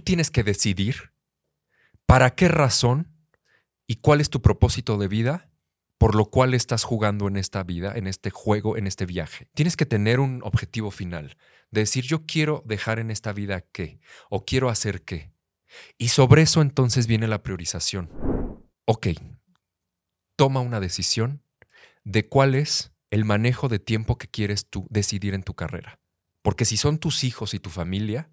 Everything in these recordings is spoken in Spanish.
tienes que decidir para qué razón y cuál es tu propósito de vida por lo cual estás jugando en esta vida, en este juego, en este viaje. Tienes que tener un objetivo final, de decir yo quiero dejar en esta vida qué o quiero hacer qué. Y sobre eso entonces viene la priorización. Ok, toma una decisión de cuál es el manejo de tiempo que quieres tú decidir en tu carrera. Porque si son tus hijos y tu familia,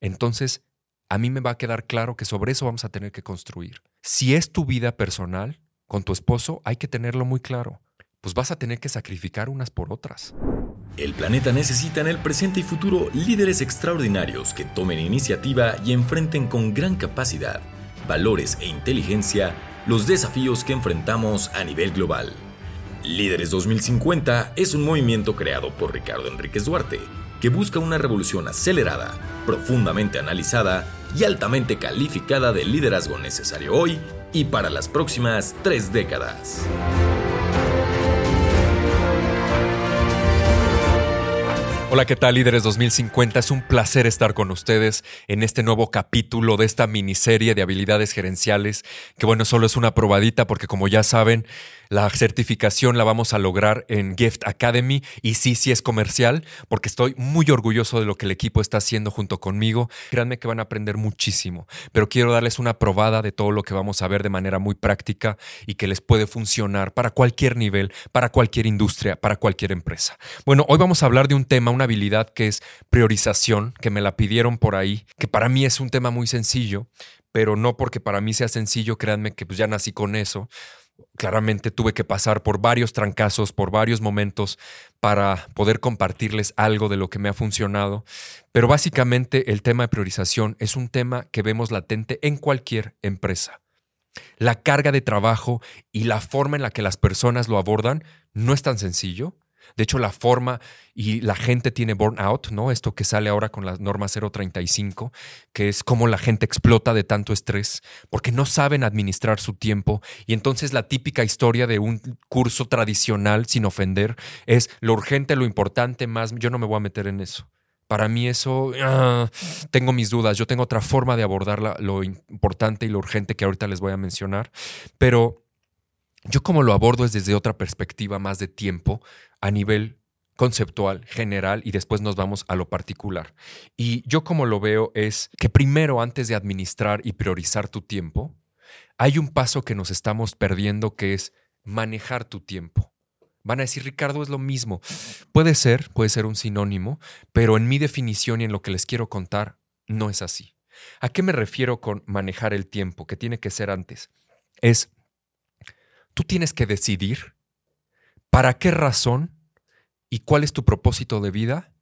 entonces a mí me va a quedar claro que sobre eso vamos a tener que construir. Si es tu vida personal, con tu esposo, hay que tenerlo muy claro. Pues vas a tener que sacrificar unas por otras. El planeta necesita en el presente y futuro líderes extraordinarios que tomen iniciativa y enfrenten con gran capacidad, valores e inteligencia los desafíos que enfrentamos a nivel global. Líderes 2050 es un movimiento creado por Ricardo Enríquez Duarte que busca una revolución acelerada, profundamente analizada y altamente calificada de liderazgo necesario hoy y para las próximas tres décadas. Hola, ¿qué tal líderes 2050? Es un placer estar con ustedes en este nuevo capítulo de esta miniserie de habilidades gerenciales, que bueno, solo es una probadita porque como ya saben, la certificación la vamos a lograr en Gift Academy y sí, sí es comercial porque estoy muy orgulloso de lo que el equipo está haciendo junto conmigo. Créanme que van a aprender muchísimo, pero quiero darles una probada de todo lo que vamos a ver de manera muy práctica y que les puede funcionar para cualquier nivel, para cualquier industria, para cualquier empresa. Bueno, hoy vamos a hablar de un tema, una habilidad que es priorización, que me la pidieron por ahí, que para mí es un tema muy sencillo, pero no porque para mí sea sencillo, créanme que pues ya nací con eso Claramente tuve que pasar por varios trancazos, por varios momentos para poder compartirles algo de lo que me ha funcionado, pero básicamente el tema de priorización es un tema que vemos latente en cualquier empresa. La carga de trabajo y la forma en la que las personas lo abordan no es tan sencillo, de hecho, la forma y la gente tiene burnout, ¿no? Esto que sale ahora con la norma 035, que es cómo la gente explota de tanto estrés, porque no saben administrar su tiempo. Y entonces la típica historia de un curso tradicional, sin ofender, es lo urgente, lo importante, más. Yo no me voy a meter en eso. Para mí eso, ah, tengo mis dudas. Yo tengo otra forma de abordar lo importante y lo urgente que ahorita les voy a mencionar. Pero yo como lo abordo es desde otra perspectiva más de tiempo a nivel conceptual, general, y después nos vamos a lo particular. Y yo como lo veo es que primero, antes de administrar y priorizar tu tiempo, hay un paso que nos estamos perdiendo que es manejar tu tiempo. Van a decir, Ricardo, es lo mismo. Puede ser, puede ser un sinónimo, pero en mi definición y en lo que les quiero contar, no es así. ¿A qué me refiero con manejar el tiempo? Que tiene que ser antes. Es Tú tienes que decidir para qué razón y cuál es tu propósito de vida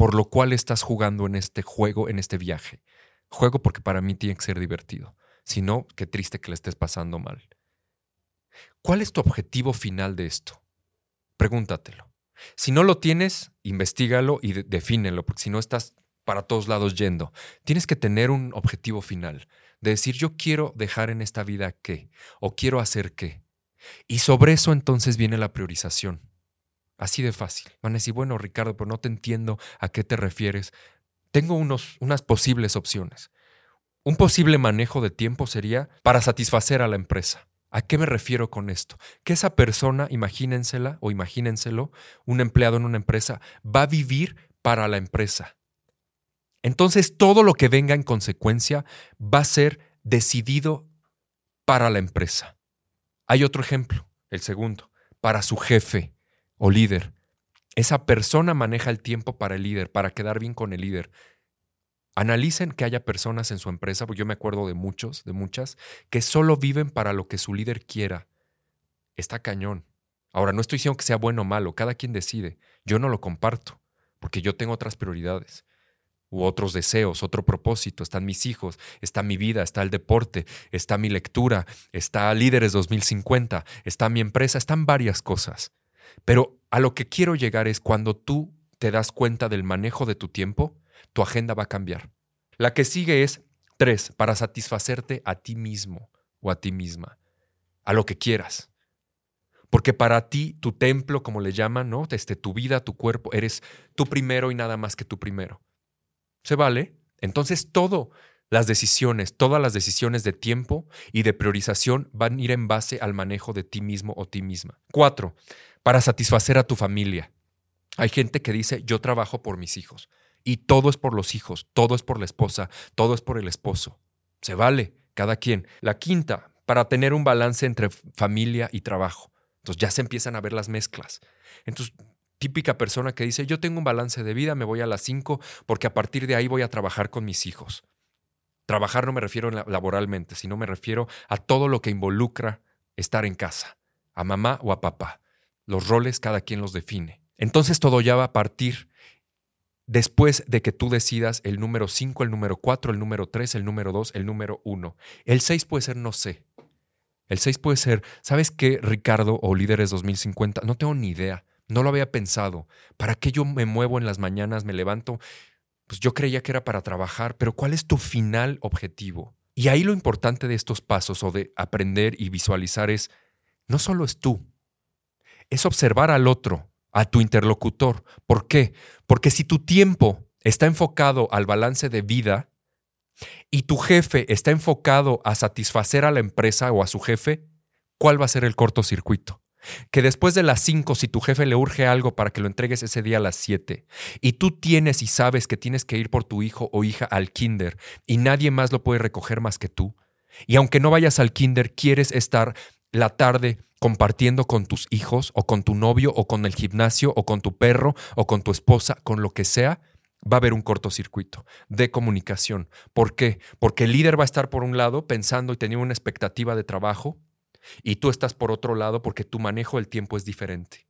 por lo cual estás jugando en este juego, en este viaje. Juego porque para mí tiene que ser divertido. Si no, qué triste que le estés pasando mal. ¿Cuál es tu objetivo final de esto? Pregúntatelo. Si no lo tienes, investigalo y defínelo, porque si no estás para todos lados yendo. Tienes que tener un objetivo final, de decir yo quiero dejar en esta vida qué, o quiero hacer qué. Y sobre eso entonces viene la priorización. Así de fácil. Van a decir, bueno, Ricardo, pero no te entiendo a qué te refieres. Tengo unos, unas posibles opciones. Un posible manejo de tiempo sería para satisfacer a la empresa. ¿A qué me refiero con esto? Que esa persona, imagínensela o imagínenselo, un empleado en una empresa, va a vivir para la empresa. Entonces todo lo que venga en consecuencia va a ser decidido para la empresa. Hay otro ejemplo, el segundo, para su jefe o líder. Esa persona maneja el tiempo para el líder, para quedar bien con el líder. Analicen que haya personas en su empresa, porque yo me acuerdo de muchos, de muchas, que solo viven para lo que su líder quiera. Está cañón. Ahora, no estoy diciendo que sea bueno o malo, cada quien decide. Yo no lo comparto, porque yo tengo otras prioridades u otros deseos, otro propósito. Están mis hijos, está mi vida, está el deporte, está mi lectura, está Líderes 2050, está mi empresa, están varias cosas. Pero a lo que quiero llegar es cuando tú te das cuenta del manejo de tu tiempo, tu agenda va a cambiar. La que sigue es tres, para satisfacerte a ti mismo o a ti misma, a lo que quieras. Porque para ti, tu templo, como le llaman, ¿no? Desde tu vida, tu cuerpo, eres tú primero y nada más que tú primero. ¿Se vale? Entonces todo, Las decisiones, todas las decisiones de tiempo y de priorización van a ir en base al manejo de ti mismo o ti misma. Cuatro, para satisfacer a tu familia. Hay gente que dice, yo trabajo por mis hijos. Y todo es por los hijos, todo es por la esposa, todo es por el esposo. Se vale, cada quien. La quinta, para tener un balance entre familia y trabajo. Entonces ya se empiezan a ver las mezclas. Entonces, típica persona que dice, yo tengo un balance de vida, me voy a las cinco porque a partir de ahí voy a trabajar con mis hijos. Trabajar no me refiero laboralmente, sino me refiero a todo lo que involucra estar en casa, a mamá o a papá. Los roles cada quien los define. Entonces todo ya va a partir después de que tú decidas el número 5, el número 4, el número 3, el número 2, el número 1. El 6 puede ser no sé. El 6 puede ser, ¿sabes qué, Ricardo o Líderes 2050? No tengo ni idea. No lo había pensado. ¿Para qué yo me muevo en las mañanas, me levanto pues yo creía que era para trabajar, pero ¿cuál es tu final objetivo? Y ahí lo importante de estos pasos o de aprender y visualizar es, no solo es tú, es observar al otro, a tu interlocutor. ¿Por qué? Porque si tu tiempo está enfocado al balance de vida y tu jefe está enfocado a satisfacer a la empresa o a su jefe, ¿cuál va a ser el cortocircuito? Que después de las 5, si tu jefe le urge algo para que lo entregues ese día a las 7, y tú tienes y sabes que tienes que ir por tu hijo o hija al kinder y nadie más lo puede recoger más que tú, y aunque no vayas al kinder, quieres estar la tarde compartiendo con tus hijos o con tu novio o con el gimnasio o con tu perro o con tu esposa, con lo que sea, va a haber un cortocircuito de comunicación. ¿Por qué? Porque el líder va a estar por un lado pensando y teniendo una expectativa de trabajo y tú estás por otro lado porque tu manejo del tiempo es diferente.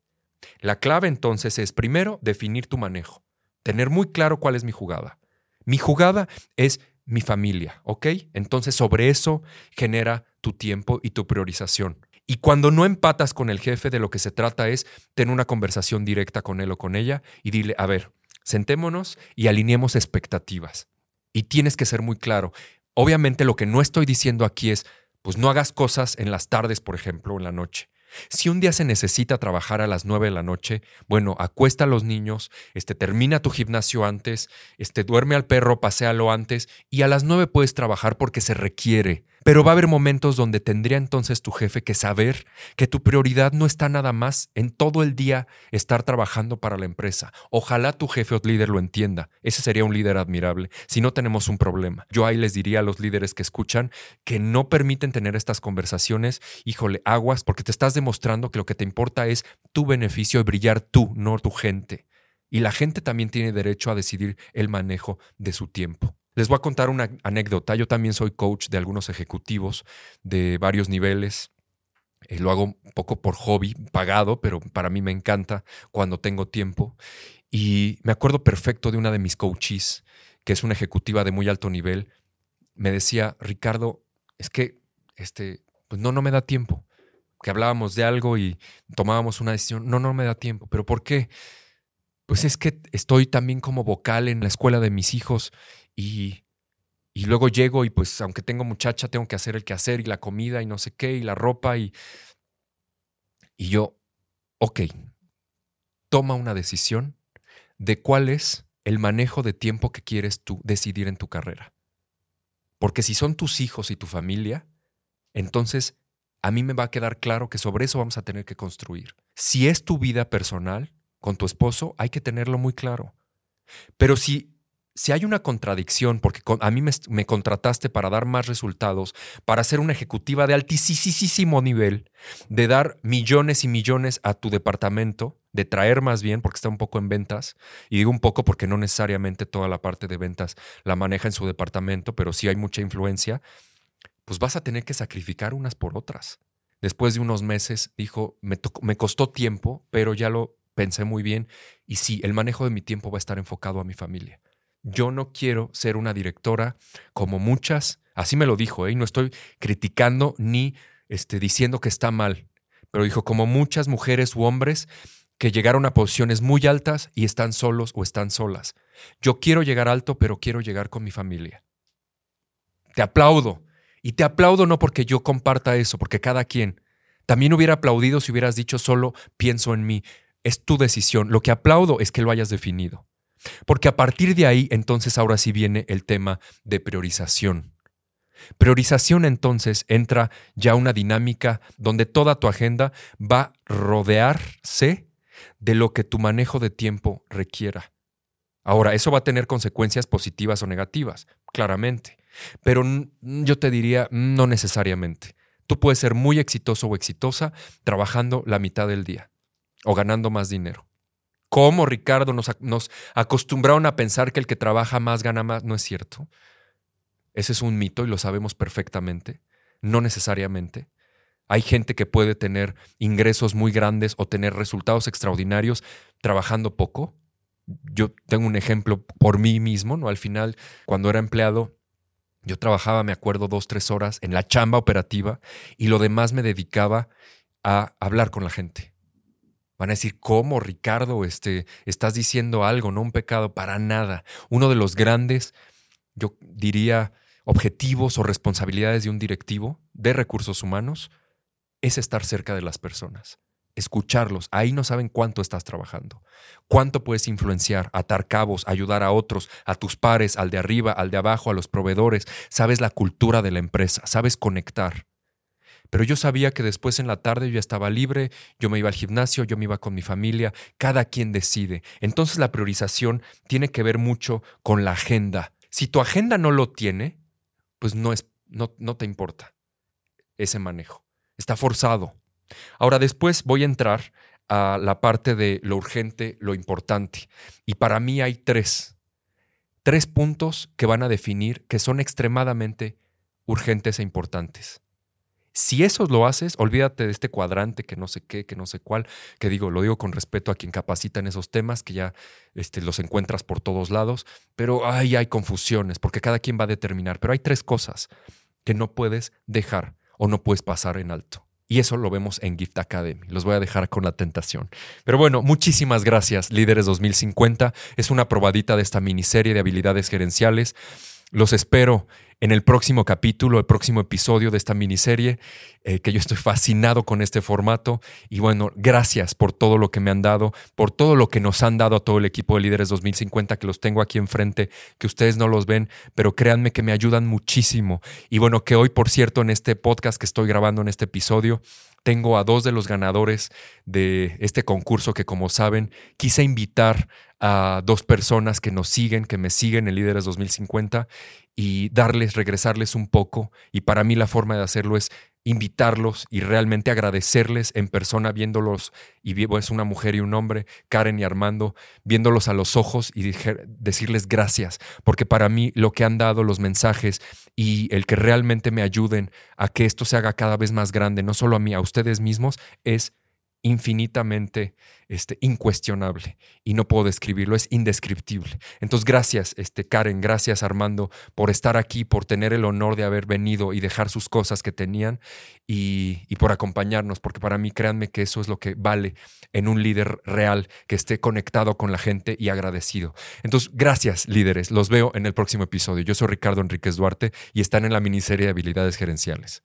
La clave entonces es primero definir tu manejo, tener muy claro cuál es mi jugada. Mi jugada es mi familia, ¿ok? Entonces sobre eso genera tu tiempo y tu priorización. Y cuando no empatas con el jefe, de lo que se trata es tener una conversación directa con él o con ella y dile, a ver, sentémonos y alineemos expectativas. Y tienes que ser muy claro. Obviamente lo que no estoy diciendo aquí es, pues no hagas cosas en las tardes, por ejemplo, o en la noche. Si un día se necesita trabajar a las 9 de la noche, bueno, acuesta a los niños, este, termina tu gimnasio antes, este, duerme al perro, paséalo antes y a las 9 puedes trabajar porque se requiere. Pero va a haber momentos donde tendría entonces tu jefe que saber que tu prioridad no está nada más en todo el día estar trabajando para la empresa. Ojalá tu jefe o líder lo entienda. Ese sería un líder admirable. Si no tenemos un problema. Yo ahí les diría a los líderes que escuchan que no permiten tener estas conversaciones, híjole, aguas, porque te estás demostrando que lo que te importa es tu beneficio y brillar tú, no tu gente. Y la gente también tiene derecho a decidir el manejo de su tiempo. Les voy a contar una anécdota. Yo también soy coach de algunos ejecutivos de varios niveles. Eh, lo hago un poco por hobby, pagado, pero para mí me encanta cuando tengo tiempo. Y me acuerdo perfecto de una de mis coaches, que es una ejecutiva de muy alto nivel. Me decía, Ricardo, es que este, pues no, no me da tiempo. Que hablábamos de algo y tomábamos una decisión. No, no me da tiempo. ¿Pero por qué? Pues es que estoy también como vocal en la escuela de mis hijos y, y luego llego y pues aunque tengo muchacha, tengo que hacer el quehacer y la comida y no sé qué y la ropa y, y yo, ok, toma una decisión de cuál es el manejo de tiempo que quieres tú decidir en tu carrera. Porque si son tus hijos y tu familia, entonces a mí me va a quedar claro que sobre eso vamos a tener que construir. Si es tu vida personal con tu esposo, hay que tenerlo muy claro. Pero si si hay una contradicción, porque a mí me, contrataste para dar más resultados, para ser una ejecutiva de altísimo nivel, de dar millones y millones a tu departamento, de traer más bien, porque está un poco en ventas, y digo un poco porque no necesariamente toda la parte de ventas la maneja en su departamento, pero sí hay mucha influencia, pues vas a tener que sacrificar unas por otras. Después de unos meses dijo, me, me costó tiempo, pero ya lo pensé muy bien, y sí, el manejo de mi tiempo va a estar enfocado a mi familia yo no quiero ser una directora como muchas, así me lo dijo, ¿eh? y no estoy criticando ni este, diciendo que está mal, pero dijo, como muchas mujeres u hombres que llegaron a posiciones muy altas y están solos o están solas. Yo quiero llegar alto, pero quiero llegar con mi familia. Te aplaudo. Y te aplaudo no porque yo comparta eso, porque cada quien. También hubiera aplaudido si hubieras dicho solo pienso en mí. Es tu decisión. Lo que aplaudo es que lo hayas definido. Porque a partir de ahí, entonces ahora sí viene el tema de priorización. Priorización entonces entra ya una dinámica donde toda tu agenda va a rodearse de lo que tu manejo de tiempo requiera. Ahora, eso va a tener consecuencias positivas o negativas, claramente, pero yo te diría no necesariamente. Tú puedes ser muy exitoso o exitosa trabajando la mitad del día o ganando más dinero. ¿Cómo, Ricardo, nos, nos acostumbraron a pensar que el que trabaja más gana más? No es cierto. Ese es un mito y lo sabemos perfectamente. No necesariamente. Hay gente que puede tener ingresos muy grandes o tener resultados extraordinarios trabajando poco. Yo tengo un ejemplo por mí mismo, ¿no? Al final, cuando era empleado, yo trabajaba, me acuerdo, dos, tres horas en la chamba operativa y lo demás me dedicaba a hablar con la gente. Van a decir, ¿cómo, Ricardo? Este, estás diciendo algo, no un pecado, para nada. Uno de los grandes, yo diría, objetivos o responsabilidades de un directivo de recursos humanos es estar cerca de las personas, escucharlos. Ahí no saben cuánto estás trabajando, cuánto puedes influenciar, atar cabos, ayudar a otros, a tus pares, al de arriba, al de abajo, a los proveedores. Sabes la cultura de la empresa, sabes conectar. Pero yo sabía que después en la tarde yo ya estaba libre, yo me iba al gimnasio, yo me iba con mi familia, cada quien decide. Entonces la priorización tiene que ver mucho con la agenda. Si tu agenda no lo tiene, pues no, es, no, no te importa ese manejo. Está forzado. Ahora después voy a entrar a la parte de lo urgente, lo importante. Y para mí hay tres. Tres puntos que van a definir que son extremadamente urgentes e importantes. Si eso lo haces, olvídate de este cuadrante que no sé qué, que no sé cuál, que digo, lo digo con respeto a quien capacita en esos temas, que ya este, los encuentras por todos lados, pero ahí hay confusiones, porque cada quien va a determinar. Pero hay tres cosas que no puedes dejar o no puedes pasar en alto. Y eso lo vemos en Gift Academy. Los voy a dejar con la tentación. Pero bueno, muchísimas gracias, Líderes 2050. Es una probadita de esta miniserie de habilidades gerenciales. Los espero en el próximo capítulo, el próximo episodio de esta miniserie, eh, que yo estoy fascinado con este formato. Y bueno, gracias por todo lo que me han dado, por todo lo que nos han dado a todo el equipo de Líderes 2050, que los tengo aquí enfrente, que ustedes no los ven, pero créanme que me ayudan muchísimo. Y bueno, que hoy, por cierto, en este podcast que estoy grabando en este episodio, tengo a dos de los ganadores de este concurso que como saben quise invitar a dos personas que nos siguen, que me siguen en Líderes 2050 y darles, regresarles un poco. Y para mí la forma de hacerlo es invitarlos y realmente agradecerles en persona viéndolos, y es una mujer y un hombre, Karen y Armando, viéndolos a los ojos y decirles gracias, porque para mí lo que han dado los mensajes y el que realmente me ayuden a que esto se haga cada vez más grande, no solo a mí, a ustedes mismos, es infinitamente este, incuestionable y no puedo describirlo, es indescriptible. Entonces, gracias, este, Karen, gracias Armando por estar aquí, por tener el honor de haber venido y dejar sus cosas que tenían y, y por acompañarnos, porque para mí créanme que eso es lo que vale en un líder real, que esté conectado con la gente y agradecido. Entonces, gracias líderes, los veo en el próximo episodio. Yo soy Ricardo Enríquez Duarte y están en la miniserie de habilidades gerenciales.